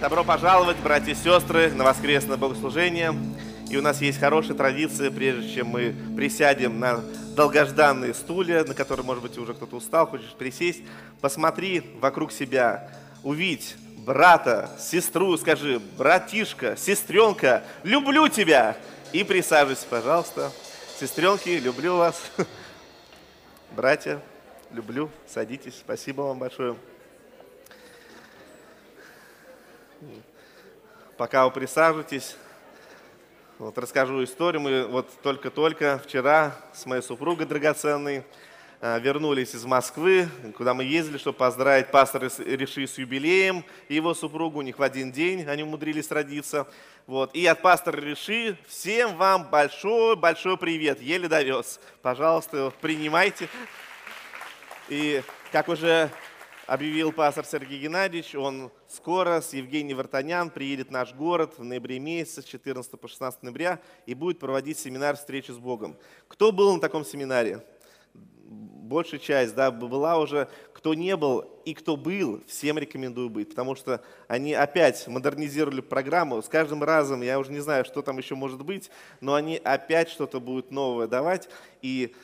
Добро пожаловать, братья и сестры, на воскресное богослужение. И у нас есть хорошая традиция, прежде чем мы присядем на долгожданные стулья, на которые, может быть, уже кто-то устал, хочешь присесть, посмотри вокруг себя, увидь брата, сестру, скажи, братишка, сестренка, люблю тебя. И присаживайся, пожалуйста. Сестренки, люблю вас. Братья, люблю, садитесь. Спасибо вам большое. Пока вы присаживаетесь, вот расскажу историю. Мы вот только-только вчера с моей супругой драгоценной а, вернулись из Москвы, куда мы ездили, чтобы поздравить пастора Реши с юбилеем и его супругу. У них в один день они умудрились родиться. Вот. И от пастора Реши всем вам большой-большой привет. Еле довез. Пожалуйста, принимайте. И как уже объявил пастор Сергей Геннадьевич, он скоро с Евгением Вартанян приедет в наш город в ноябре месяце, с 14 по 16 ноября, и будет проводить семинар встречи с Богом. Кто был на таком семинаре? Большая часть, да, была уже. Кто не был и кто был, всем рекомендую быть, потому что они опять модернизировали программу. С каждым разом, я уже не знаю, что там еще может быть, но они опять что-то будут новое давать. И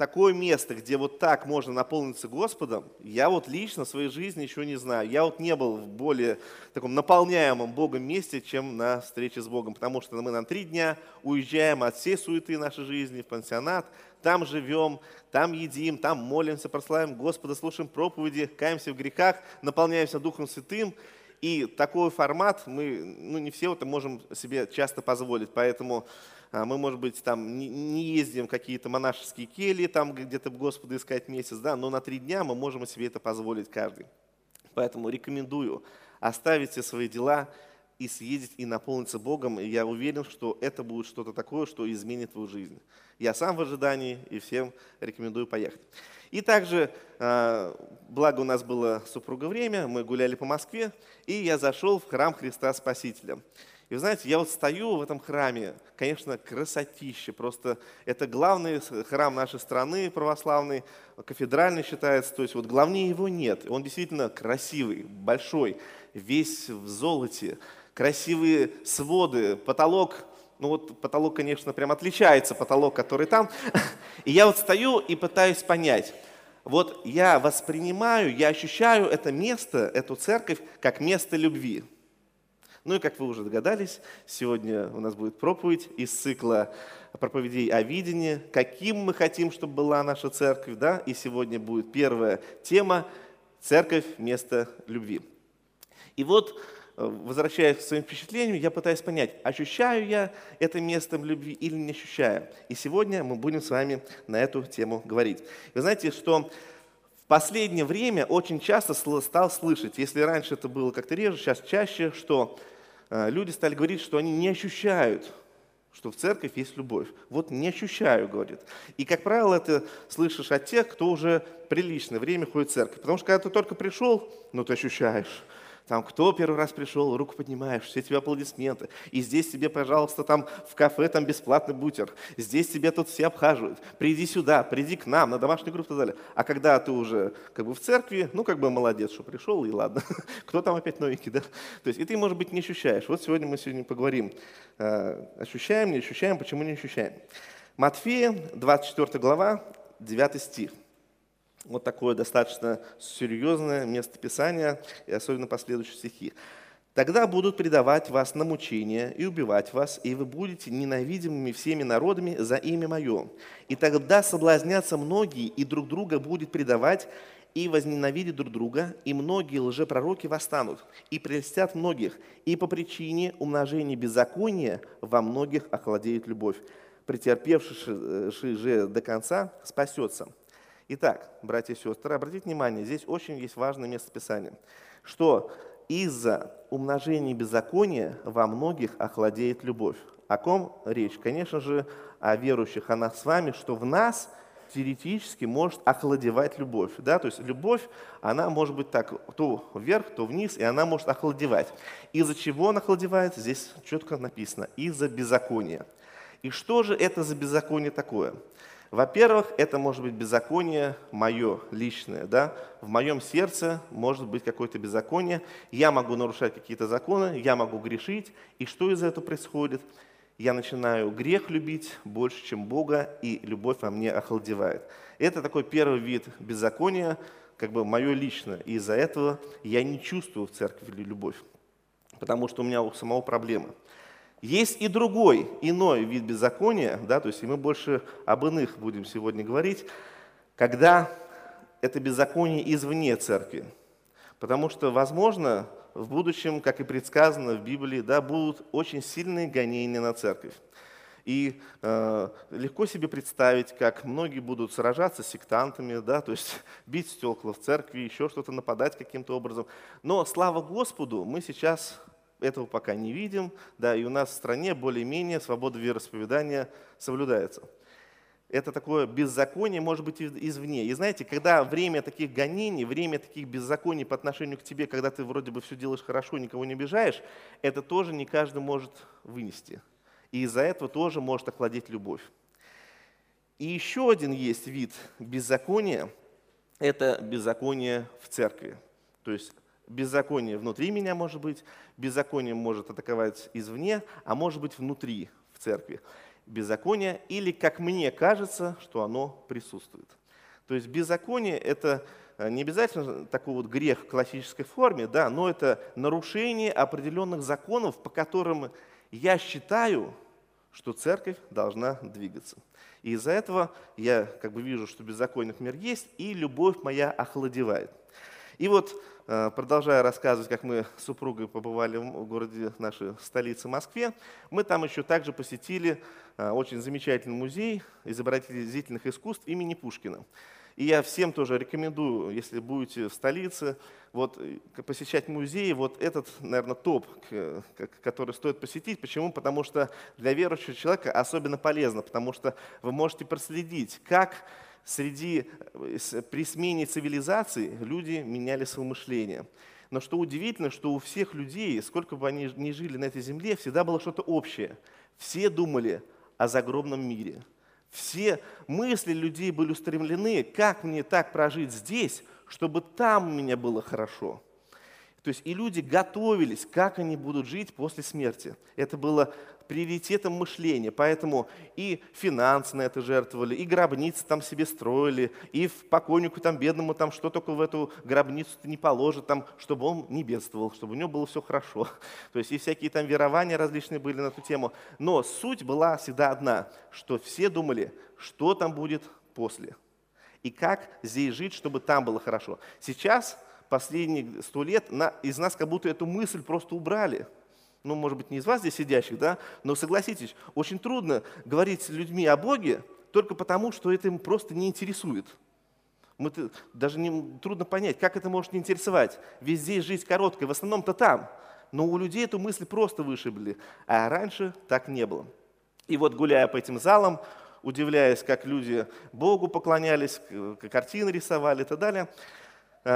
такое место, где вот так можно наполниться Господом, я вот лично в своей жизни еще не знаю. Я вот не был в более таком наполняемом Богом месте, чем на встрече с Богом, потому что мы на три дня уезжаем от всей суеты нашей жизни в пансионат, там живем, там едим, там молимся, прославим Господа, слушаем проповеди, каемся в грехах, наполняемся Духом Святым, и такой формат мы, ну не все это можем себе часто позволить, поэтому мы, может быть, там не ездим какие-то монашеские кельи, там где-то Господа искать месяц, да, но на три дня мы можем себе это позволить каждый. Поэтому рекомендую оставить все свои дела и съездить и наполниться Богом. И я уверен, что это будет что-то такое, что изменит твою жизнь. Я сам в ожидании и всем рекомендую поехать. И также, а, благо у нас было супруга время, мы гуляли по Москве, и я зашел в храм Христа Спасителя. И знаете, я вот стою в этом храме, конечно, красотище, просто это главный храм нашей страны православный, кафедральный считается, то есть вот главнее его нет. Он действительно красивый, большой, весь в золоте, красивые своды, потолок, ну вот потолок, конечно, прям отличается, потолок, который там. И я вот стою и пытаюсь понять, вот я воспринимаю, я ощущаю это место, эту церковь, как место любви. Ну и как вы уже догадались, сегодня у нас будет проповедь из цикла проповедей о видении, каким мы хотим, чтобы была наша церковь, да, и сегодня будет первая тема «Церковь – место любви». И вот, э, возвращаясь к своим впечатлениям, я пытаюсь понять, ощущаю я это местом любви или не ощущаю. И сегодня мы будем с вами на эту тему говорить. Вы знаете, что последнее время очень часто стал слышать, если раньше это было как-то реже, сейчас чаще, что а, люди стали говорить, что они не ощущают, что в церковь есть любовь. Вот не ощущаю, говорит. И, как правило, это слышишь от тех, кто уже приличное время ходит в церковь. Потому что когда ты только пришел, ну ты ощущаешь, там, кто первый раз пришел, руку поднимаешь, все тебе аплодисменты. И здесь тебе, пожалуйста, там в кафе там бесплатный бутер. Здесь тебе тут все обхаживают. Приди сюда, приди к нам, на домашнюю группу и так далее. А когда ты уже как бы в церкви, ну, как бы молодец, что пришел, и ладно. Кто там опять новенький, да? То есть, и ты, может быть, не ощущаешь. Вот сегодня мы сегодня поговорим. Э, ощущаем, не ощущаем, почему не ощущаем. Матфея, 24 глава, 9 стих. Вот такое достаточно серьезное место Писания, и особенно последующие стихи. «Тогда будут предавать вас на мучение и убивать вас, и вы будете ненавидимыми всеми народами за имя Мое. И тогда соблазнятся многие, и друг друга будет предавать, и возненавидят друг друга, и многие лжепророки восстанут, и прельстят многих, и по причине умножения беззакония во многих охладеет любовь. Претерпевший же до конца спасется». Итак, братья и сестры, обратите внимание, здесь очень есть важное место Писания, что из-за умножения беззакония во многих охладеет любовь. О ком речь? Конечно же, о верующих, о нас с вами, что в нас теоретически может охладевать любовь. Да? То есть любовь, она может быть так, то вверх, то вниз, и она может охладевать. Из-за чего она охладевает? Здесь четко написано. Из-за беззакония. И что же это за беззаконие такое? Во-первых, это может быть беззаконие мое личное. Да? В моем сердце может быть какое-то беззаконие. Я могу нарушать какие-то законы, я могу грешить. И что из этого происходит? Я начинаю грех любить больше, чем Бога, и любовь во мне охладевает. Это такой первый вид беззакония, как бы мое личное. И из-за этого я не чувствую в церкви любовь, потому что у меня у самого проблемы. Есть и другой, иной вид беззакония, да, то есть и мы больше об иных будем сегодня говорить, когда это беззаконие извне церкви. Потому что, возможно, в будущем, как и предсказано в Библии, да, будут очень сильные гонения на церковь. И э, легко себе представить, как многие будут сражаться с сектантами, да, то есть бить стекла в церкви, еще что-то нападать каким-то образом. Но слава Господу, мы сейчас этого пока не видим, да, и у нас в стране более-менее свобода вероисповедания соблюдается. Это такое беззаконие может быть извне. И знаете, когда время таких гонений, время таких беззаконий по отношению к тебе, когда ты вроде бы все делаешь хорошо, никого не обижаешь, это тоже не каждый может вынести. И из-за этого тоже может охладить любовь. И еще один есть вид беззакония – это беззаконие в церкви. То есть беззаконие внутри меня может быть, беззаконие может атаковать извне, а может быть внутри в церкви. Беззаконие или, как мне кажется, что оно присутствует. То есть беззаконие – это э, не обязательно такой вот грех в классической форме, да, но это нарушение определенных законов, по которым я считаю, что церковь должна двигаться. И из-за этого я как бы вижу, что беззаконие, например, есть, и любовь моя охладевает. И вот, продолжая рассказывать, как мы с супругой побывали в городе нашей столице Москве, мы там еще также посетили э, очень замечательный музей изобразительных искусств имени Пушкина. И я всем тоже рекомендую, если будете в столице, вот, э, посещать музеи, вот этот, наверное, топ, который стоит посетить. Почему? Потому что для верующего человека особенно полезно, потому что вы можете проследить, как среди, э, при смене цивилизации люди меняли свое мышление. Но что удивительно, что у всех людей, сколько бы они ни жили на этой земле, всегда было что-то общее. Все думали о загробном мире. Все мысли людей были устремлены, как мне так прожить здесь, чтобы там у меня было хорошо. То есть и люди готовились, как они будут жить после смерти. Это было приоритетом мышления. Поэтому и финансы на это жертвовали, и гробницы там себе строили, и в покойнику там бедному там что только в эту гробницу не положит, там, чтобы он не бедствовал, чтобы у него было все хорошо. То есть и всякие там верования различные были на эту тему. Но суть была всегда одна, что все думали, что там будет после. И как здесь жить, чтобы там было хорошо. Сейчас, последние сто лет, из нас как будто эту мысль просто убрали – ну, может быть, не из вас здесь сидящих, да, но согласитесь, очень трудно говорить с людьми о Боге только потому, что это им просто не интересует. Мы даже не, трудно понять, как это может не интересовать. Ведь здесь жизнь короткая, в основном-то там. Но у людей эту мысль просто вышибли, а раньше так не было. И вот гуляя по этим залам, удивляясь, как люди Богу поклонялись, картины рисовали и так далее,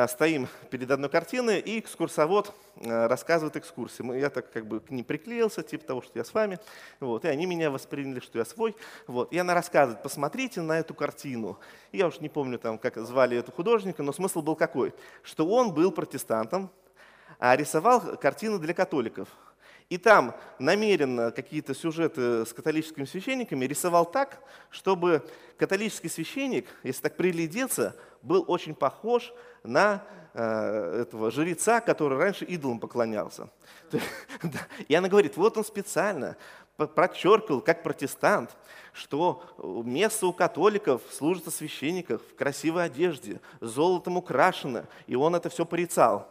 стоим перед одной картиной, и экскурсовод э, рассказывает экскурсии. Я так как бы к ним приклеился, типа того, что я с вами, вот, и они меня восприняли, что я свой. Вот. И она рассказывает, посмотрите на эту картину. Я уж не помню, там, как звали эту художника, но смысл был какой? Что он был протестантом, а рисовал картины для католиков. И там намеренно какие-то сюжеты с католическими священниками рисовал так, чтобы католический священник, если так приглядеться, был очень похож на э, этого жреца, который раньше идолам поклонялся. И она говорит, вот он специально подчеркивал, как протестант, что место у католиков служится священников в красивой одежде, золотом украшено, и он это все порицал.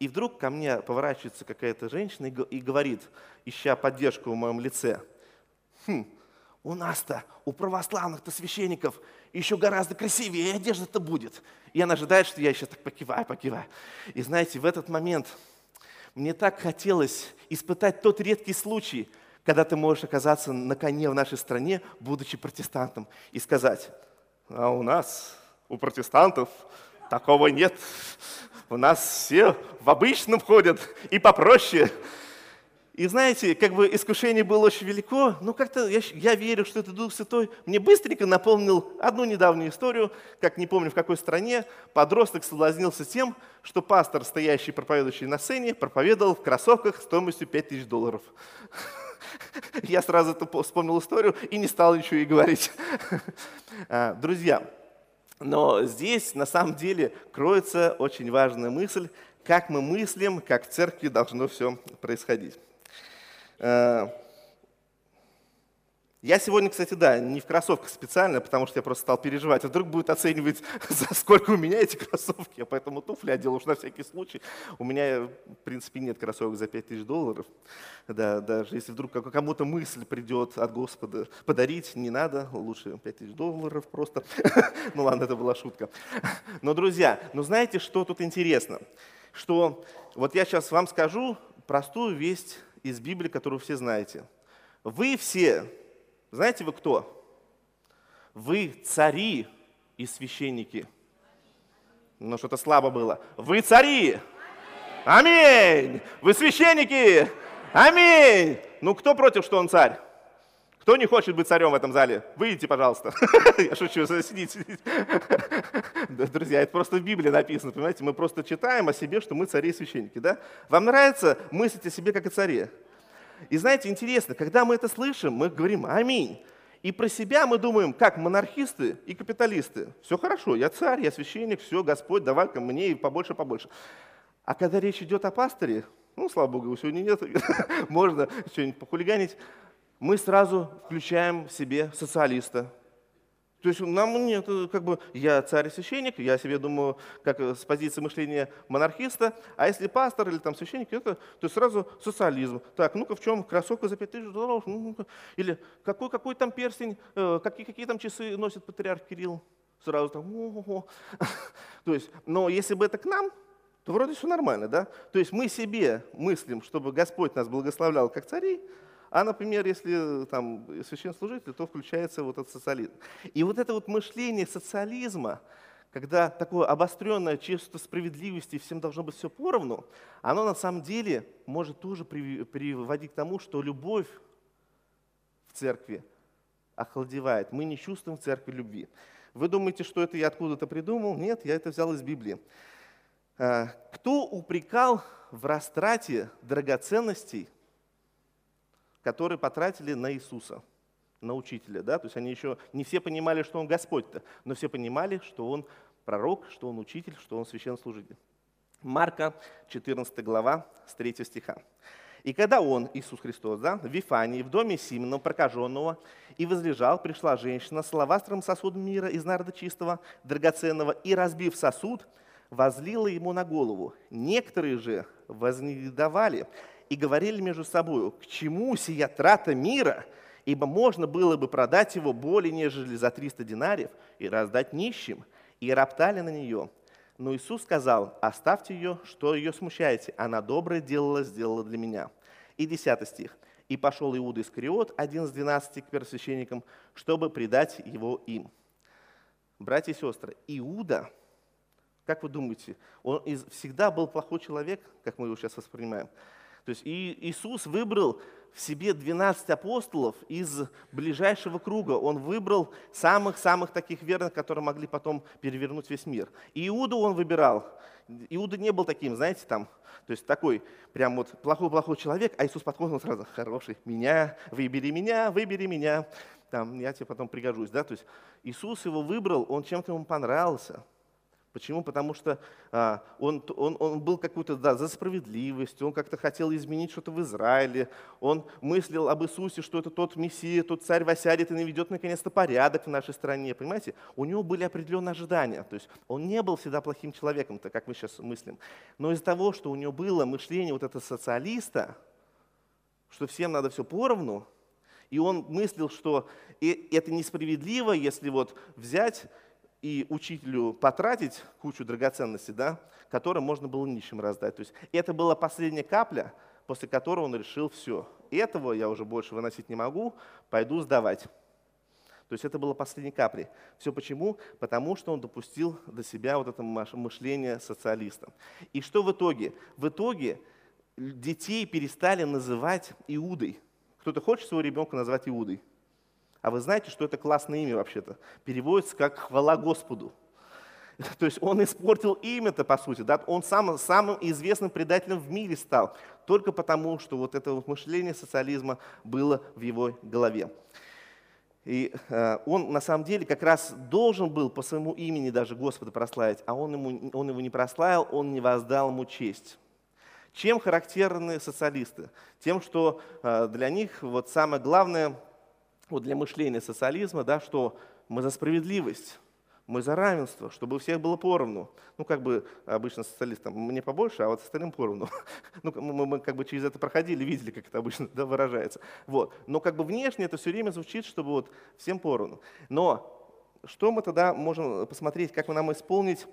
И вдруг ко мне поворачивается какая-то женщина и говорит, ища поддержку в моем лице, хм, у нас-то, у православных-то священников еще гораздо красивее одежда-то будет. И она ожидает, что я еще так покиваю, покиваю. И знаете, в этот момент мне так хотелось испытать тот редкий случай, когда ты можешь оказаться на коне в нашей стране, будучи протестантом, и сказать, а у нас, у протестантов, такого нет. У нас все в обычном ходят и попроще. И знаете, как бы искушение было очень велико, но как-то я, я верю, что это Дух Святой мне быстренько напомнил одну недавнюю историю, как не помню в какой стране, подросток соблазнился тем, что пастор, стоящий проповедующий на сцене, проповедовал в кроссовках стоимостью 5000 долларов. Я сразу вспомнил историю и не стал ничего и говорить. А, друзья, но здесь на самом деле кроется очень важная мысль, как мы мыслим, как в церкви должно все происходить. Я сегодня, кстати, да, не в кроссовках специально, потому что я просто стал переживать. А вдруг будет оценивать, за сколько у меня эти кроссовки. Я поэтому туфли одел уж на всякий случай. У меня, в принципе, нет кроссовок за 5000 долларов. Да, даже если вдруг кому-то мысль придет от Господа подарить, не надо, лучше 5000 долларов просто. Ну ладно, это была шутка. Но, друзья, ну знаете, что тут интересно? Что вот я сейчас вам скажу простую весть из Библии, которую все знаете. Вы все, знаете вы кто? Вы цари и священники. Ну, что-то слабо было. Вы цари! Аминь! Вы священники! Аминь! Ну, кто против, что он царь? Кто не хочет быть царем в этом зале? Выйдите, пожалуйста. Я шучу, сидите, сидите. Друзья, это просто в Библии написано, понимаете? Мы просто читаем о себе, что мы цари и священники, да? Вам нравится мыслить о себе как о царе? И знаете, интересно, когда мы это слышим, мы говорим «Аминь». И про себя мы думаем, как монархисты и капиталисты. Все хорошо, я царь, я священник, все, Господь, давай-ка мне и побольше, побольше. А когда речь идет о пасторе, ну, слава Богу, его сегодня нет, можно что-нибудь похулиганить, мы сразу включаем в себе социалиста, то есть нам нет, как бы я царь и священник, я себе думаю, как с позиции мышления монархиста, а если пастор или там священник, это, то сразу социализм. Так, ну-ка в чем кроссовка за 5000 долларов? Ну, или какой, какой там перстень, э, какие, какие там часы носит патриарх Кирилл? Сразу там, о-о-о. То есть, но если бы это к нам, то вроде все нормально, да? То есть мы себе мыслим, чтобы Господь нас благословлял как царей, а, например, если там священнослужитель, то включается вот этот социализм. И вот это вот мышление социализма, когда такое обостренное чувство справедливости, всем должно быть все поровну, оно на самом деле может тоже приводить к тому, что любовь в церкви охладевает. Мы не чувствуем в церкви любви. Вы думаете, что это я откуда-то придумал? Нет, я это взял из Библии. А, кто упрекал в растрате драгоценностей – которые потратили на Иисуса, на учителя. Да? То есть они еще не все понимали, что он Господь-то, но все понимали, что он пророк, что он учитель, что он священнослужитель. Марка, 14 глава, с 3 стиха. «И когда он, Иисус Христос, да, в Вифании, в доме Симона, прокаженного, и возлежал, пришла женщина с лавастром сосудом мира из нарда чистого, драгоценного, и, разбив сосуд, возлила ему на голову. Некоторые же вознегодовали и говорили между собой, к чему сия трата мира, ибо можно было бы продать его более нежели за 300 динариев и раздать нищим, и роптали на нее. Но Иисус сказал, оставьте ее, что ее смущаете, она доброе делала, сделала для меня. И 10 стих. И пошел Иуда Искариот, один из двенадцати к первосвященникам, чтобы предать его им. Братья и сестры, Иуда, как вы думаете, он всегда был плохой человек, как мы его сейчас воспринимаем? То есть Иисус выбрал в себе 12 апостолов из ближайшего круга. Он выбрал самых-самых таких верных, которые могли потом перевернуть весь мир. И Иуду он выбирал. Иуда не был таким, знаете, там, то есть такой прям вот плохой-плохой человек, а Иисус подходил сразу, хороший, меня, выбери меня, выбери меня, там, я тебе потом пригожусь, да, то есть Иисус его выбрал, он чем-то ему понравился, Почему? Потому что а, он, он, он был какой-то да, за справедливость, он как-то хотел изменить что-то в Израиле, он мыслил об Иисусе, что это тот Мессия, тот царь восядет и наведет наконец-то порядок в нашей стране. Понимаете? У него были определенные ожидания. То есть он не был всегда плохим человеком, так как мы сейчас мыслим. Но из-за того, что у него было мышление вот этого социалиста, что всем надо все поровну, и он мыслил, что это несправедливо, если вот взять и учителю потратить кучу драгоценностей, да, которые можно было нищим раздать. То есть это была последняя капля, после которой он решил все. Этого я уже больше выносить не могу, пойду сдавать. То есть это было последней каплей. Все почему? Потому что он допустил до себя вот это мышление социалиста. И что в итоге? В итоге детей перестали называть Иудой. Кто-то хочет своего ребенка назвать Иудой? А вы знаете, что это классное имя вообще-то? Переводится как «хвала Господу». То есть он испортил имя-то, по сути. Да? Он сам, самым известным предателем в мире стал. Только потому, что вот это вот мышление социализма было в его голове. И э, он на самом деле как раз должен был по своему имени даже Господа прославить, а он, ему, он его не прославил, он не воздал ему честь. Чем характерны социалисты? Тем, что э, для них вот самое главное вот для мышления социализма, да, что мы за справедливость, мы за равенство, чтобы у всех было поровну. Ну, как бы обычно социалистам мне побольше, а вот остальным поровну. Ну, мы, мы как бы через это проходили, видели, как это обычно да, выражается. Вот. Но как бы внешне это все время звучит, чтобы вот всем поровну. Но что мы тогда можем посмотреть, как нам исполнить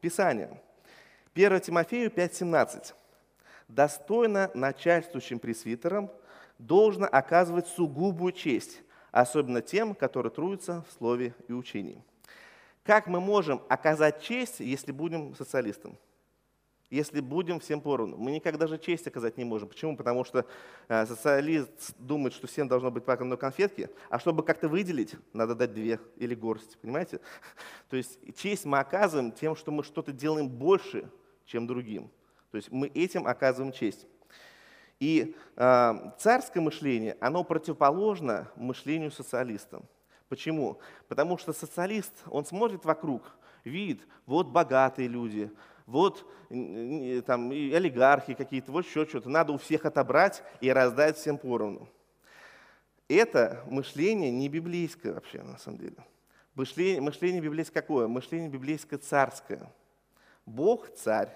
Писание? 1 Тимофею 5,17. «Достойно начальствующим пресвитерам должно оказывать сугубую честь, особенно тем, которые трудятся в слове и учении. Как мы можем оказать честь, если будем социалистом? Если будем всем поровну. Мы никогда же честь оказать не можем. Почему? Потому что э, социалист думает, что всем должно быть по одной конфетке, а чтобы как-то выделить, надо дать две или горсть. Понимаете? То есть честь мы оказываем тем, что мы что-то делаем больше, чем другим. То есть мы этим оказываем честь. И э, царское мышление, оно противоположно мышлению социалистам. Почему? Потому что социалист, он смотрит вокруг, видит, вот богатые люди, вот там и олигархи какие-то, вот еще что-то. Надо у всех отобрать и раздать всем поровну. Это мышление не библейское вообще, на самом деле. Мышление, мышление библейское какое? Мышление библейское царское. Бог царь.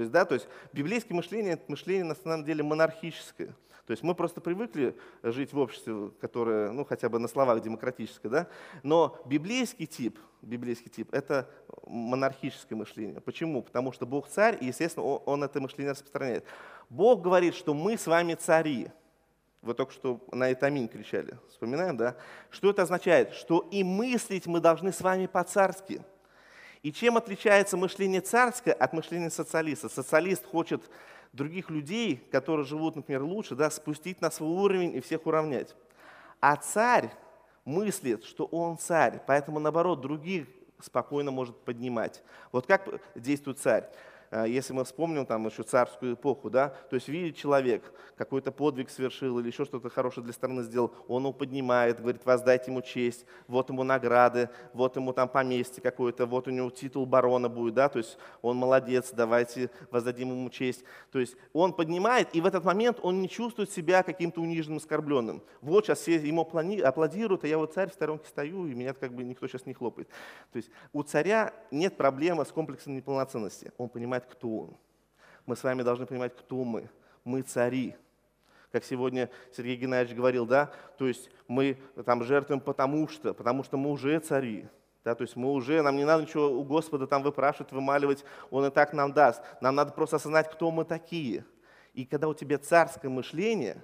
То есть, да, то есть библейское мышление – это мышление на самом деле монархическое. То есть мы просто привыкли жить в обществе, которое, ну, хотя бы на словах демократическое, да? но библейский тип, библейский тип – это монархическое мышление. Почему? Потому что Бог царь, и, естественно, он, он это мышление распространяет. Бог говорит, что мы с вами цари. Вы только что на это аминь кричали. Вспоминаем, да? Что это означает? Что и мыслить мы должны с вами по-царски – и чем отличается мышление царское от мышления социалиста? Социалист хочет других людей, которые живут, например, лучше, да, спустить на свой уровень и всех уравнять. А царь мыслит, что он царь, поэтому, наоборот, других спокойно может поднимать. Вот как действует царь? Э, если мы вспомним там еще царскую эпоху, да, то есть видит человек, какой-то подвиг совершил или еще что-то хорошее для страны сделал, он его поднимает, говорит, воздайте ему честь, вот ему награды, вот ему там поместье какое-то, вот у него титул барона будет, да, то есть он молодец, давайте воздадим ему честь. То есть он поднимает, и в этот момент он не чувствует себя каким-то униженным, оскорбленным. Вот сейчас все ему аплодируют, а я вот царь в сторонке стою, и меня как бы никто сейчас не хлопает. То есть у царя нет проблемы с комплексом неполноценности. Он понимает, понимать, кто Он. Мы с вами должны понимать, кто мы. Мы цари. Как сегодня Сергей Геннадьевич говорил, да, то есть мы там жертвуем потому что, потому что мы уже цари. Да, то есть мы уже, нам не надо ничего у Господа там выпрашивать, вымаливать, Он и так нам даст. Нам надо просто осознать, кто мы такие. И когда у тебя царское мышление,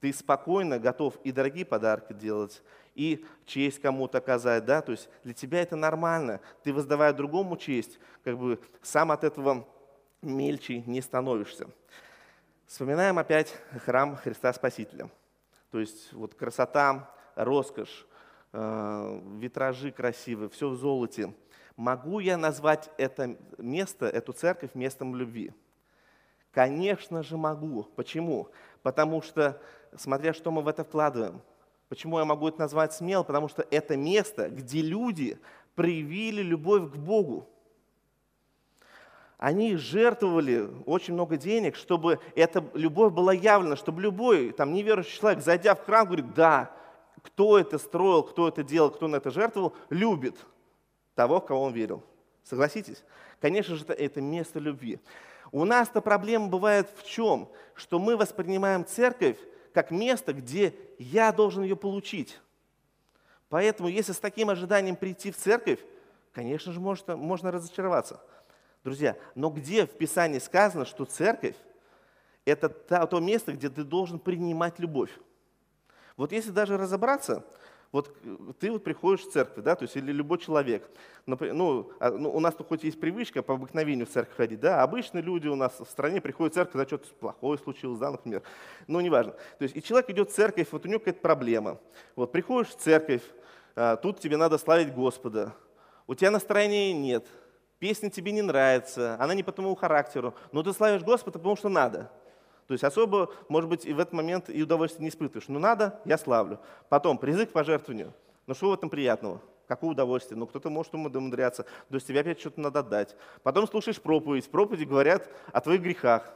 ты спокойно готов и дорогие подарки делать, и честь кому-то оказать, да, то есть для тебя это нормально. Ты, воздавая другому честь, как бы сам от этого мельче не становишься. Вспоминаем опять храм Христа Спасителя. То есть вот красота, роскошь, э, витражи красивые, все в золоте. Могу я назвать это место, эту церковь местом любви? Конечно же могу. Почему? Потому что, смотря что мы в это вкладываем, Почему я могу это назвать смело? Потому что это место, где люди проявили любовь к Богу. Они жертвовали очень много денег, чтобы эта любовь была явлена, чтобы любой там, неверующий человек, зайдя в храм, говорит, да, кто это строил, кто это делал, кто на это жертвовал, любит того, в кого он верил. Согласитесь? Конечно же, это место любви. У нас-то проблема бывает в чем? Что мы воспринимаем церковь как место, где я должен ее получить. Поэтому, если с таким ожиданием прийти в церковь, конечно же, можно, можно разочароваться. Друзья, но где в Писании сказано, что церковь – это то место, где ты должен принимать любовь? Вот если даже разобраться, Вот э, ты вот приходишь в церковь, да, то есть или любой человек. Ну, а, ну, у нас тут хоть есть привычка по обыкновению в церковь ходить, да, обычные люди у нас в стране приходят в церковь, когда что-то плохое случилось, да, например. Ну, неважно. То есть и человек идет в церковь, вот у него какая-то проблема. Вот приходишь в церковь, а, тут тебе надо славить Господа. У тебя настроения нет, песня тебе не нравится, она не по твоему характеру, но ты славишь Господа, потому что надо. То есть особо, может быть, и в этот момент и удовольствия не испытываешь. Ну надо, я славлю. Потом призыв к пожертвованию. Ну что в этом приятного? Какое удовольствие? Ну кто-то может умудряться, то есть тебе опять что-то надо отдать. Потом слушаешь проповедь. Проповеди говорят о твоих грехах.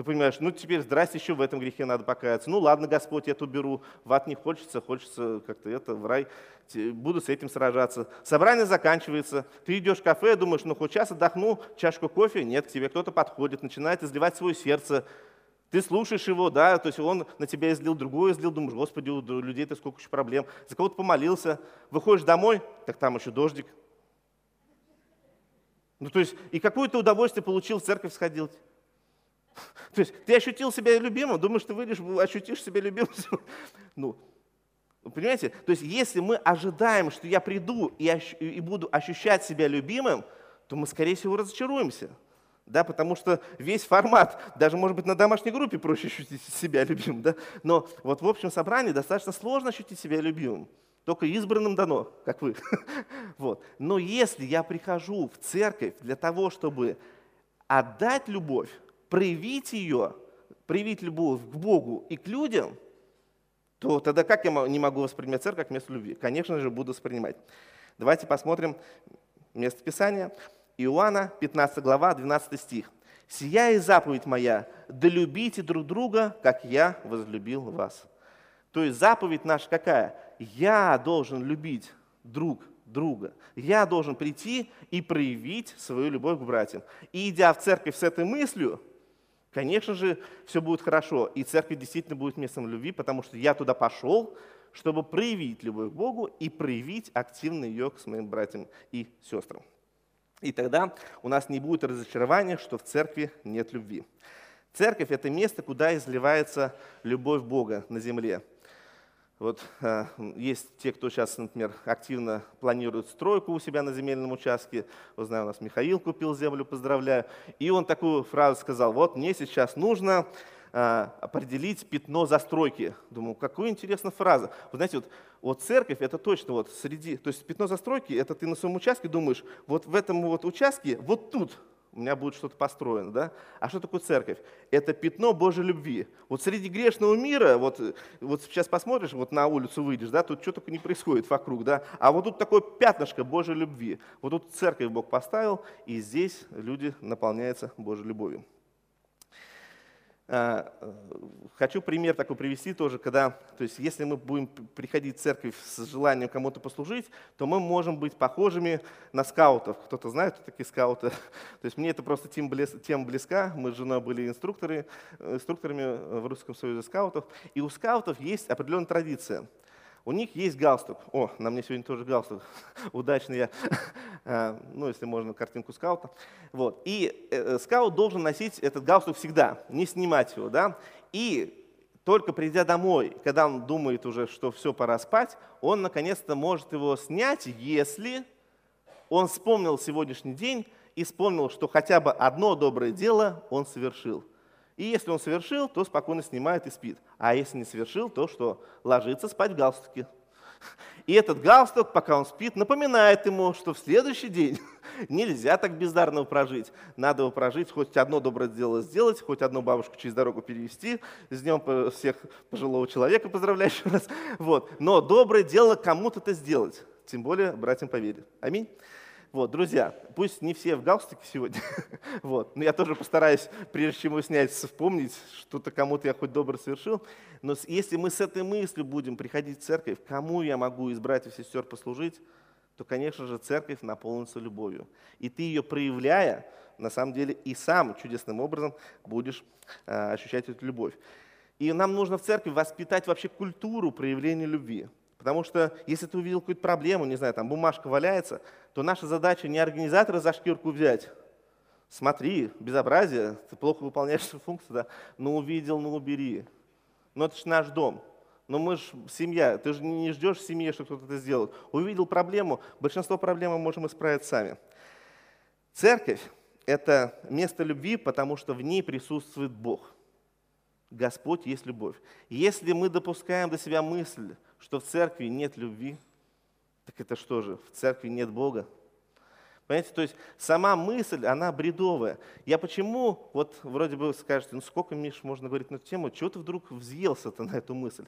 Ты понимаешь, ну теперь здрасте, еще в этом грехе надо покаяться. Ну ладно, Господь, я тут беру. В ад не хочется, хочется как-то это, в рай. Буду с этим сражаться. Собрание заканчивается. Ты идешь в кафе, думаешь, ну хоть час отдохну, чашку кофе. Нет, к тебе кто-то подходит, начинает изливать свое сердце. Ты слушаешь его, да, то есть он на тебя излил, другое излил, думаешь, господи, у людей-то сколько еще проблем. За кого-то помолился, выходишь домой, так там еще дождик. Ну, то есть, и какое-то удовольствие получил, в церковь сходил. То есть, ты ощутил себя любимым, думаешь, ты выйдешь, ощутишь себя любимым. Ну, понимаете? То есть, если мы ожидаем, что я приду и, и буду ощущать себя любимым, то мы, скорее всего, разочаруемся да, потому что весь формат, даже, может быть, на домашней группе проще ощутить себя любимым, да, но вот в общем собрании достаточно сложно ощутить себя любимым, только избранным дано, как вы. Вот. Но если я прихожу в церковь для того, чтобы отдать любовь, проявить ее, проявить любовь к Богу и к людям, то тогда как я не могу воспринимать церковь как место любви? Конечно же, буду воспринимать. Давайте посмотрим место Писания. Иоанна, 15 глава, 12 стих. «Сия и заповедь моя, да любите друг друга, как я возлюбил вас». То есть заповедь наша какая? Я должен любить друг друга. Я должен прийти и проявить свою любовь к братьям. И идя в церковь с этой мыслью, конечно же, все будет хорошо. И церковь действительно будет местом любви, потому что я туда пошел, чтобы проявить любовь к Богу и проявить активно ее к своим братьям и сестрам. И тогда у нас не будет разочарования, что в церкви нет любви. Церковь – это место, куда изливается любовь Бога на земле. Вот э, есть те, кто сейчас, например, активно планирует стройку у себя на земельном участке. Вот знаю, у нас Михаил купил землю, поздравляю. И он такую фразу сказал, вот мне сейчас нужно э, определить пятно застройки. Думаю, какую интересная фраза. Вы знаете, вот вот церковь это точно вот среди, то есть пятно застройки, это ты на своем участке думаешь, вот в этом вот участке, вот тут у меня будет что-то построено, да? А что такое церковь? Это пятно Божьей любви. Вот среди грешного мира, вот, вот сейчас посмотришь, вот на улицу выйдешь, да, тут что только не происходит вокруг, да? А вот тут такое пятнышко Божьей любви. Вот тут церковь Бог поставил, и здесь люди наполняются Божьей любовью. А, хочу пример такой привести тоже, когда, то есть если мы будем приходить в церковь с желанием кому-то послужить, то мы можем быть похожими на скаутов. Кто-то знает, кто такие скауты? То есть мне это просто тем, близ, близка. Мы с женой были инструкторы, инструкторами в Русском союзе скаутов. И у скаутов есть определенная традиция – у них есть галстук. О, на мне сегодня тоже галстук. Удачный я. А, ну, если можно, картинку скаута. Вот. И э, скаут должен носить этот галстук всегда, не снимать его. Да? И только придя домой, когда он думает уже, что все, пора спать, он наконец-то может его снять, если он вспомнил сегодняшний день и вспомнил, что хотя бы одно доброе дело он совершил. И если он совершил, то спокойно снимает и спит. А если не совершил, то что? Ложится спать в галстуке. И этот галстук, пока он спит, напоминает ему, что в следующий день нельзя так бездарно прожить. Надо его прожить, хоть одно доброе дело сделать, хоть одну бабушку через дорогу перевести. С днем всех пожилого человека поздравляю еще раз. Вот. Но доброе дело кому-то-то сделать. Тем более братьям поверить. Аминь. Вот, друзья, пусть не все в галстуке сегодня, вот, но я тоже постараюсь, прежде чем его снять, вспомнить, что-то кому-то я хоть добро совершил. Но если мы с этой мыслью будем приходить в церковь, кому я могу из братьев и сестер послужить, то, конечно же, церковь наполнится любовью. И ты ее проявляя, на самом деле, и сам чудесным образом будешь э, ощущать эту любовь. И нам нужно в церкви воспитать вообще культуру проявления любви. Потому что если ты увидел какую-то проблему, не знаю, там бумажка валяется, то наша задача не организатора за шкирку взять. Смотри, безобразие, ты плохо выполняешь свою функцию, да? Ну увидел, ну убери. Но это же наш дом. Но мы же семья, ты же не ждешь в семье, что кто-то это сделает. Увидел проблему, большинство проблем мы можем исправить сами. Церковь – это место любви, потому что в ней присутствует Бог. Господь есть любовь. Если мы допускаем до себя мысль, что в церкви нет любви, так это что же, в церкви нет Бога? Понимаете, то есть сама мысль, она бредовая. Я почему, вот вроде бы скажете, ну сколько, Миш, можно говорить на эту тему, чего ты вдруг взъелся-то на эту мысль?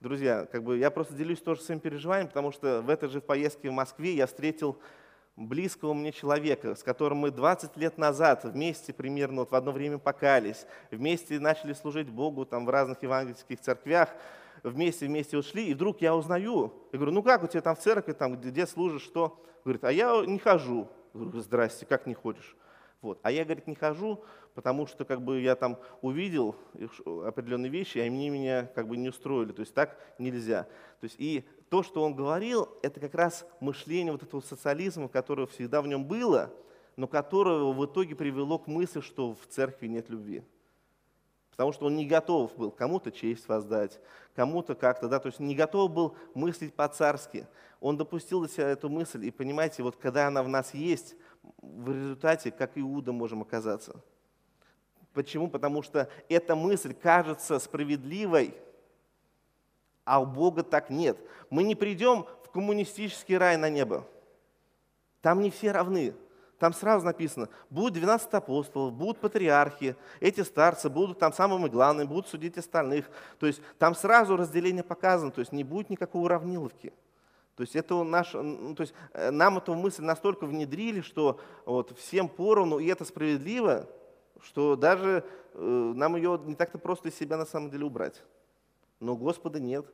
Друзья, как бы я просто делюсь тоже своим переживанием, потому что в этой же поездке в Москве я встретил близкого мне человека, с которым мы 20 лет назад вместе примерно вот в одно время покались, вместе начали служить Богу там в разных евангельских церквях, вместе вместе ушли, и вдруг я узнаю, я говорю, ну как у тебя там в церкви, там, где служишь, что? Говорит, а я не хожу. Говорю, здрасте, как не ходишь? Вот. А я, говорит, не хожу, потому что как бы я там увидел определенные вещи, и они меня как бы не устроили. То есть так нельзя. То есть и то, что он говорил, это как раз мышление вот этого социализма, которое всегда в нем было, но которое в итоге привело к мысли, что в церкви нет любви. Потому что он не готов был кому-то честь воздать, кому-то как-то, да, то есть не готов был мыслить по-царски. Он допустил до себя эту мысль, и понимаете, вот когда она в нас есть, в результате, как Иуда, можем оказаться. Почему? Потому что эта мысль кажется справедливой, а у Бога так нет. Мы не придем в коммунистический рай на небо. Там не все равны. Там сразу написано, будут 12 апостолов, будут патриархи, эти старцы будут там самыми главными, будут судить остальных. То есть там сразу разделение показано, то есть не будет никакой уравниловки. То есть, это наш, то есть э, нам эту мысль настолько внедрили, что вот всем поровну, и это справедливо, что даже э, нам ее не так-то просто из себя на самом деле убрать. Но Господа нет.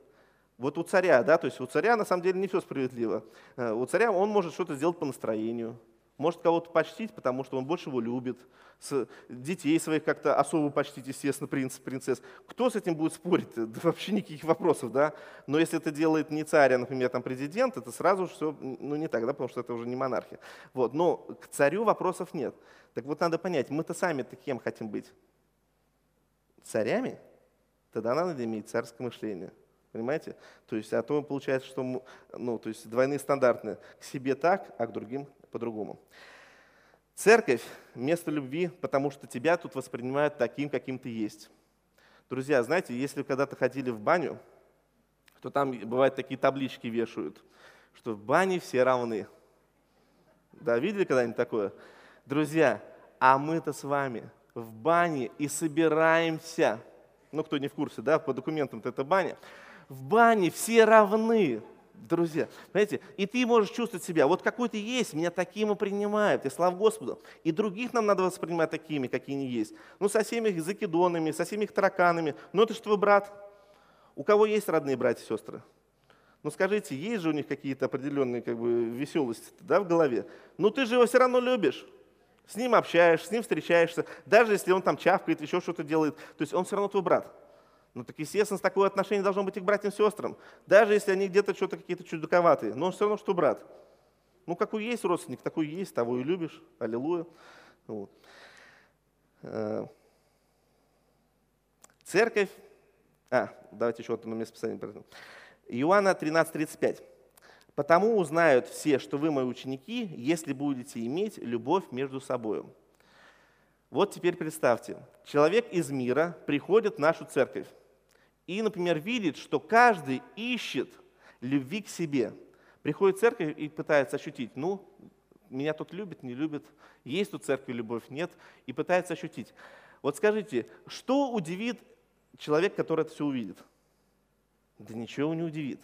Вот у царя, да, то есть у царя на самом деле не все справедливо. Э, у царя он может что-то сделать по настроению, может кого-то почтить, потому что он больше его любит, детей своих как-то особо почтить, естественно, принц, принцесс. Кто с этим будет спорить? Да вообще никаких вопросов, да? Но если это делает не царь, а, например, там президент, это сразу все, ну, не так, да, потому что это уже не монархия. Вот, но к царю вопросов нет. Так вот, надо понять, мы-то сами-то кем хотим быть? Царями? Тогда надо иметь царское мышление. Понимаете? То есть, а то получается, что ну, то есть двойные стандарты. К себе так, а к другим по-другому. Церковь – место любви, потому что тебя тут воспринимают таким, каким ты есть. Друзья, знаете, если когда-то ходили в баню, то там бывают такие таблички вешают, что в бане все равны. Да, видели когда-нибудь такое? Друзья, а мы-то с вами в бане и собираемся. Ну, кто не в курсе, да, по документам-то это баня. В бане все равны друзья. Понимаете? И ты можешь чувствовать себя, вот какой ты есть, меня таким и принимают, и слава Господу. И других нам надо воспринимать такими, какие они есть. Ну, со всеми их закидонами, со всеми их тараканами. Ну, это же твой брат. У кого есть родные братья и сестры? Ну, скажите, есть же у них какие-то определенные как бы, веселости да, в голове? Ну, ты же его все равно любишь. С ним общаешься, с ним встречаешься, даже если он там чавкает, еще что-то делает. То есть он все равно твой брат. Ну так, естественно, такое отношение должно быть и к братьям и сестрам. Даже если они где-то что-то какие-то чудаковатые. Но он все равно, что брат. Ну, какой есть родственник, такой есть, того и любишь. Аллилуйя. Вот. Э, церковь. А, давайте еще одно место писания. Иоанна 13:35. «Потому узнают все, что вы мои ученики, если будете иметь любовь между собой». Вот теперь представьте, человек из мира приходит в нашу церковь и, например, видит, что каждый ищет любви к себе. Приходит в церковь и пытается ощутить, ну, меня тут любят, не любят, есть тут церкви любовь, нет, и пытается ощутить. Вот скажите, что удивит человек, который это все увидит? Да ничего не удивит.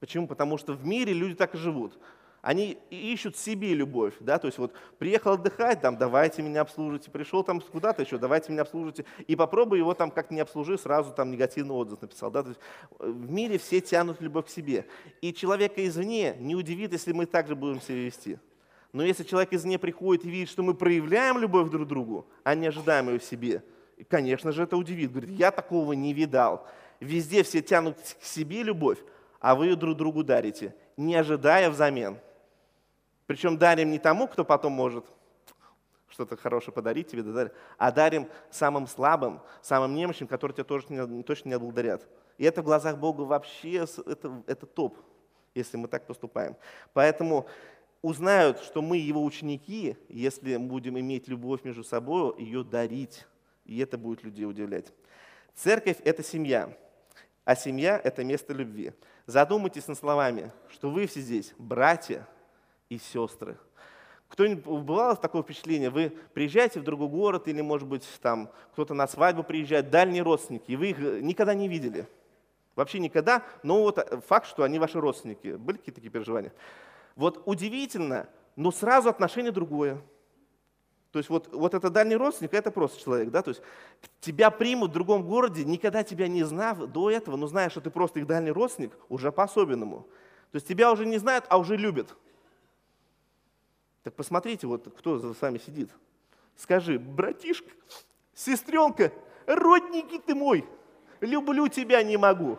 Почему? Потому что в мире люди так и живут они ищут себе любовь, да, то есть вот приехал отдыхать, там, давайте меня обслужите, пришел там куда-то еще, давайте меня обслужите, и попробуй его там как не обслужи, сразу там негативный отзыв написал, да, то есть э, в мире все тянут любовь к себе, и человека извне не удивит, если мы также будем себя вести. Но если человек извне приходит и видит, что мы проявляем любовь друг к другу, а не ожидаем ее в себе, конечно же это удивит, говорит, я такого не видал, везде все тянут к себе любовь, а вы ее друг другу дарите, не ожидая взамен – причем дарим не тому, кто потом может что-то хорошее подарить тебе, а дарим самым слабым, самым немощным, которые тебя тоже не, точно не благодарят. И это в глазах Бога вообще это, это топ, если мы так поступаем. Поэтому узнают, что мы его ученики, если будем иметь любовь между собой, ее дарить. И это будет людей удивлять. Церковь – это семья, а семья – это место любви. Задумайтесь над словами, что вы все здесь братья и сестры. Кто-нибудь бывало такое впечатление, вы приезжаете в другой город или, может быть, там кто-то на свадьбу приезжает, дальние родственники, и вы их никогда не видели. Вообще никогда, но вот факт, что они ваши родственники. Были какие-то такие переживания? Вот удивительно, но сразу отношение другое. То есть вот, вот это дальний родственник, это просто человек, да, то есть тебя примут в другом городе, никогда тебя не знав до этого, но зная, что ты просто их дальний родственник, уже по-особенному. То есть тебя уже не знают, а уже любят. Так посмотрите, вот кто за вами сидит. Скажи, братишка, сестренка, родненький ты мой, люблю тебя, не могу.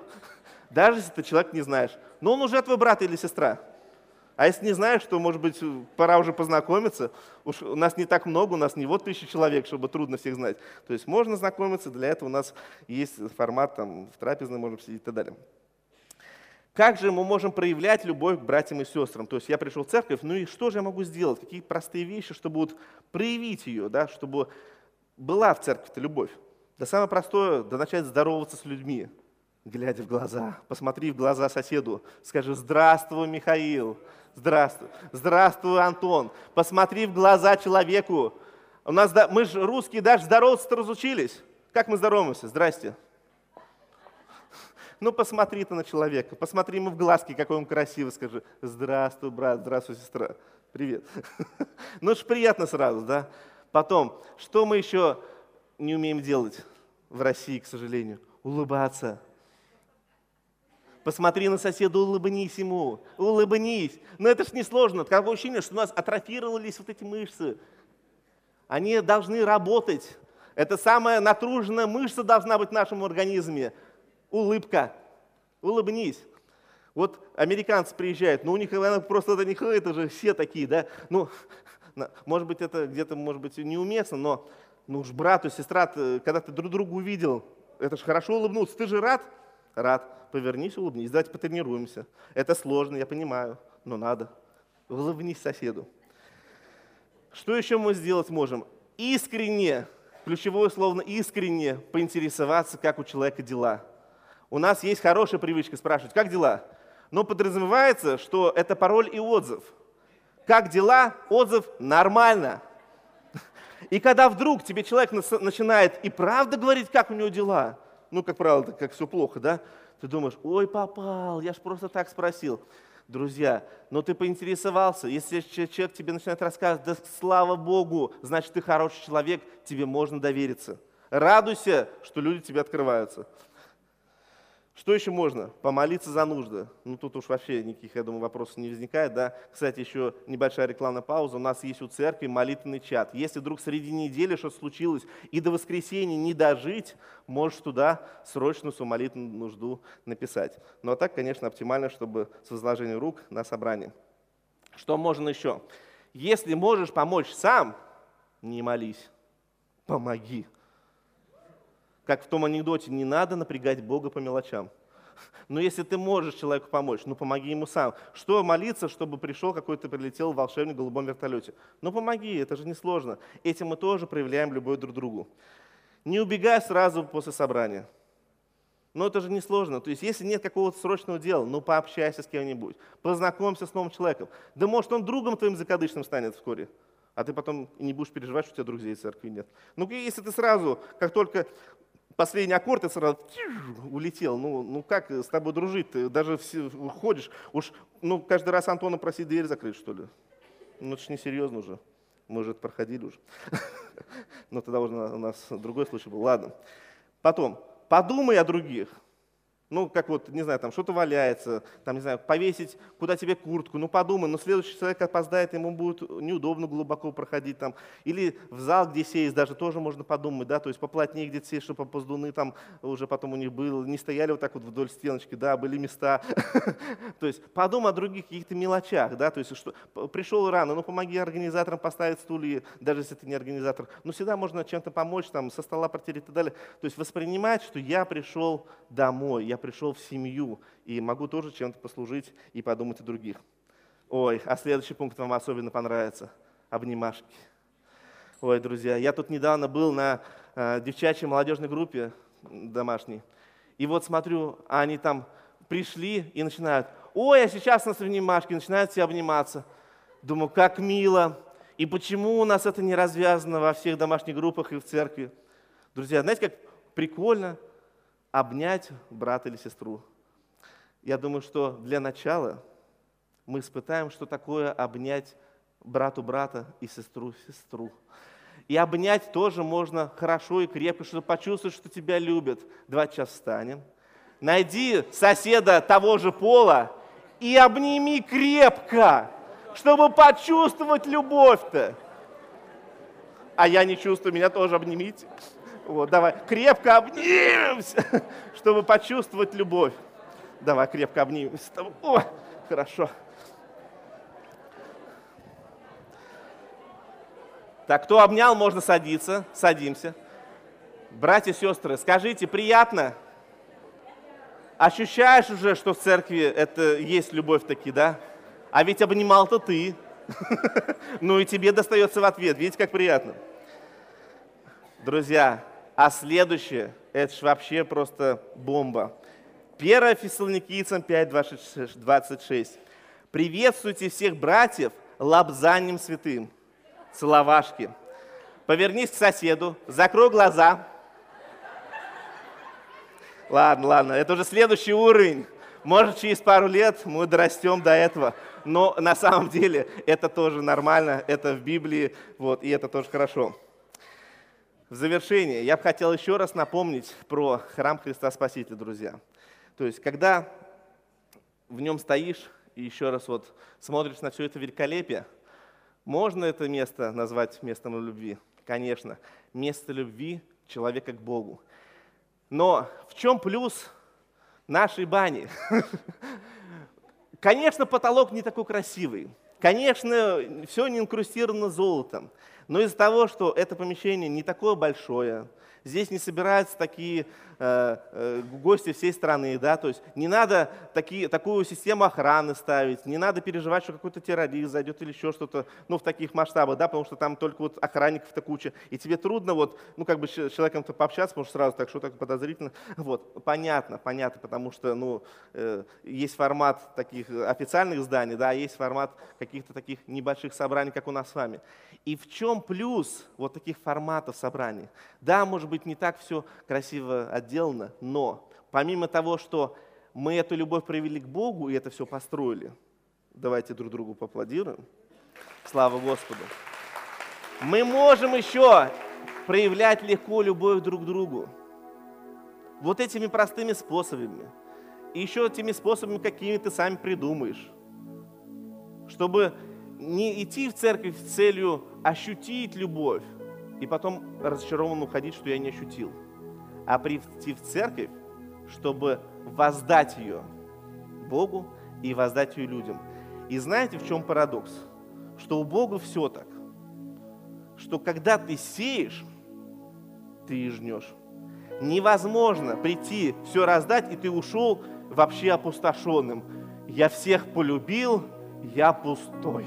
Даже если ты человек не знаешь. Но он уже твой брат или сестра. А если не знаешь, то, может быть, пора уже познакомиться. Уж у нас не так много, у нас не вот тысяча человек, чтобы трудно всех знать. То есть можно знакомиться, для этого у нас есть формат, там, в трапезной можем сидеть и так далее. Как же мы можем проявлять любовь к братьям и сестрам? То есть я пришел в церковь, ну и что же я могу сделать? Какие простые вещи, чтобы вот проявить ее, да, чтобы была в церкви-то любовь? Да самое простое, да начать здороваться с людьми, глядя в глаза. Посмотри в глаза соседу, скажи «Здравствуй, Михаил», Здравствуй. Здравствуй, Антон. Посмотри в глаза человеку. У нас, мы же русские даже здороваться-то разучились. Как мы здороваемся? Здрасте. Ну, посмотри ты на человека, посмотри ему в глазки, какой он красивый, скажи, здравствуй, брат, здравствуй, сестра, привет. Ну, ж приятно сразу, да? Потом, что мы еще не умеем делать в России, к сожалению? Улыбаться. Посмотри на соседа, улыбнись ему, улыбнись. Но это ж несложно. Такое ощущение, что у нас атрофировались вот эти мышцы. Они должны работать. Это самая натруженная мышца должна быть в нашем организме. Улыбка. Улыбнись. Вот американцы приезжают, но у них просто это не это же все такие, да? Ну, может быть, это где-то, может быть, неуместно, но ну уж брату, сестра, когда ты друг друга увидел, это же хорошо улыбнуться. Ты же рад? Рад. Повернись, улыбнись. Давайте потренируемся. Это сложно, я понимаю, но надо. Улыбнись соседу. Что еще мы сделать можем? Искренне, ключевое слово искренне поинтересоваться, как у человека дела. У нас есть хорошая привычка спрашивать, как дела? Но подразумевается, что это пароль и отзыв. Как дела? Отзыв нормально. И когда вдруг тебе человек начинает и правда говорить, как у него дела, ну, как правило, как все плохо, да? Ты думаешь, ой, попал, я ж просто так спросил. Друзья, но ты поинтересовался, если человек тебе начинает рассказывать, да слава Богу, значит, ты хороший человек, тебе можно довериться. Радуйся, что люди тебе открываются. Что еще можно? Помолиться за нужды. Ну, тут уж вообще никаких, я думаю, вопросов не возникает. Да? Кстати, еще небольшая рекламная пауза. У нас есть у церкви молитвенный чат. Если вдруг среди недели что-то случилось, и до воскресенья не дожить, можешь туда срочно свою молитвенную нужду написать. Ну, а так, конечно, оптимально, чтобы с возложением рук на собрании. Что можно еще? Если можешь помочь сам, не молись, помоги. Как в том анекдоте, не надо напрягать Бога по мелочам. Но если ты можешь человеку помочь, ну помоги ему сам. Что молиться, чтобы пришел какой-то, прилетел волшебник в голубом вертолете? Ну помоги, это же несложно. Этим мы тоже проявляем любовь друг к другу. Не убегай сразу после собрания. Но это же несложно. То есть, если нет какого-то срочного дела, ну пообщайся с кем-нибудь, познакомься с новым человеком. Да может он другом твоим закадычным станет вскоре. А ты потом не будешь переживать, что у тебя друзей в церкви нет. Ну, если ты сразу, как только последний аккорд, и сразу улетел. Ну, ну как с тобой дружить? Ты даже все, ходишь. Уж ну, каждый раз Антона просить дверь закрыть, что ли? Ну, это же несерьезно уже. Мы уже это проходили уже. Но тогда уже у нас другой случай был. Ладно. Потом, подумай о других. Ну, как вот, не знаю, там что-то валяется, там, не знаю, повесить куда тебе куртку, ну, подумай, но следующий человек опоздает, ему будет неудобно глубоко проходить там, или в зал, где сесть, даже тоже можно подумать, да, то есть поплотнее где-то сесть, чтобы опоздуны там уже потом у них было, не стояли вот так вот вдоль стеночки, да, были места, то есть подумай о других каких-то мелочах, да, то есть что, пришел рано, ну, помоги организаторам поставить стулья, даже если ты не организатор, ну, всегда можно чем-то помочь, там, со стола протереть и так далее, то есть воспринимать, что я пришел домой, я пришел в семью и могу тоже чем-то послужить и подумать о других. Ой, а следующий пункт вам особенно понравится. Обнимашки. Ой, друзья, я тут недавно был на э, девчачьей молодежной группе домашней. И вот смотрю, они там пришли и начинают, ой, а сейчас нас обнимашки, начинают все обниматься. Думаю, как мило. И почему у нас это не развязано во всех домашних группах и в церкви? Друзья, знаете, как прикольно, обнять брата или сестру. Я думаю, что для начала мы испытаем, что такое обнять брату брата и сестру сестру. И обнять тоже можно хорошо и крепко, чтобы почувствовать, что тебя любят. Давайте сейчас встанем. Найди соседа того же пола и обними крепко, чтобы почувствовать любовь-то. А я не чувствую, меня тоже обнимите. Вот, давай, крепко обнимемся, чтобы почувствовать любовь. Давай, крепко обнимемся. О, хорошо. Так, кто обнял, можно садиться. Садимся. Братья и сестры, скажите, приятно? Ощущаешь уже, что в церкви это есть любовь таки, да? А ведь обнимал-то ты. Ну и тебе достается в ответ. Видите, как приятно? Друзья, а следующее, это же вообще просто бомба. 1 Фессалоникийцам 5, 26. Приветствуйте всех братьев лапзанием святым. Целовашки. Повернись к соседу, закрой глаза. Ладно, ладно, это уже следующий уровень. Может, через пару лет мы дорастем до этого. Но на самом деле это тоже нормально, это в Библии, вот, и это тоже хорошо. В завершение я бы хотел еще раз напомнить про храм Христа Спасителя, друзья. То есть, когда в нем стоишь и еще раз вот смотришь на все это великолепие, можно это место назвать местом любви? Конечно, место любви человека к Богу. Но в чем плюс нашей бани? Конечно, потолок не такой красивый. Конечно, все не инкрустировано золотом. Но из-за того, что это помещение не такое большое, Здесь не собираются такие гости всей страны, да, то есть не надо такие, такую систему охраны ставить, не надо переживать, что какой-то террорист зайдет или еще что-то, ну, в таких масштабах, да, потому что там только вот охранников-то куча, и тебе трудно вот, ну, как бы с человеком-то пообщаться, потому что сразу так, что так подозрительно, вот, понятно, понятно, потому что, ну, э, есть формат таких официальных зданий, да, есть формат каких-то таких небольших собраний, как у нас с вами. И в чем плюс вот таких форматов собраний? Да, может быть, не так все красиво отделано, но помимо того, что мы эту любовь проявили к Богу и это все построили, давайте друг другу поаплодируем. Слава Господу. Мы можем еще проявлять легко любовь друг к другу. Вот этими простыми способами. И еще теми способами, какими ты сам придумаешь. Чтобы не идти в церковь с целью ощутить любовь, и потом разочарованно уходить, что я не ощутил. А прийти в церковь, чтобы воздать ее Богу и воздать ее людям. И знаете, в чем парадокс? Что у Бога все так. Что когда ты сеешь, ты и жнешь. Невозможно прийти, все раздать, и ты ушел вообще опустошенным. Я всех полюбил, я пустой.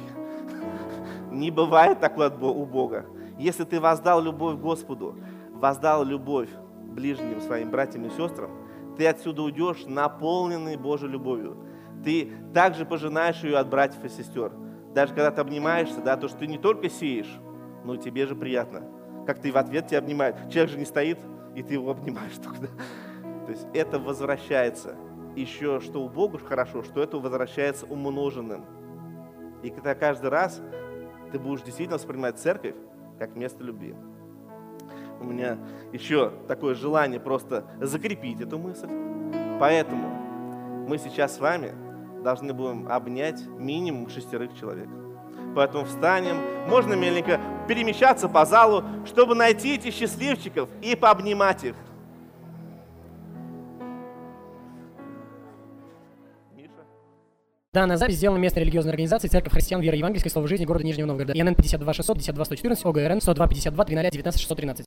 Не бывает такого у Бога. Если ты воздал любовь Господу, воздал любовь ближним своим братьям и сестрам, ты отсюда уйдешь наполненный Божьей любовью. Ты также пожинаешь ее от братьев и сестер. Даже когда ты обнимаешься, да, то, что ты не только сеешь, но тебе же приятно. Как ты в ответ тебя обнимает. Человек же не стоит, и ты его обнимаешь только. Да? То есть это возвращается. Еще что у Бога хорошо, что это возвращается умноженным. И когда каждый раз ты будешь действительно воспринимать церковь как место любви. У меня еще такое желание просто закрепить эту мысль. Поэтому мы сейчас с вами должны будем обнять минимум шестерых человек. Поэтому встанем, можно меленько перемещаться по залу, чтобы найти этих счастливчиков и пообнимать их. Данная запись сделана местной религиозной организацией Церковь Христиан Веры Евангельской Слова Жизни города Нижнего Новгорода. ИНН 52 600 52 114 ОГРН 102 52 300 19 613.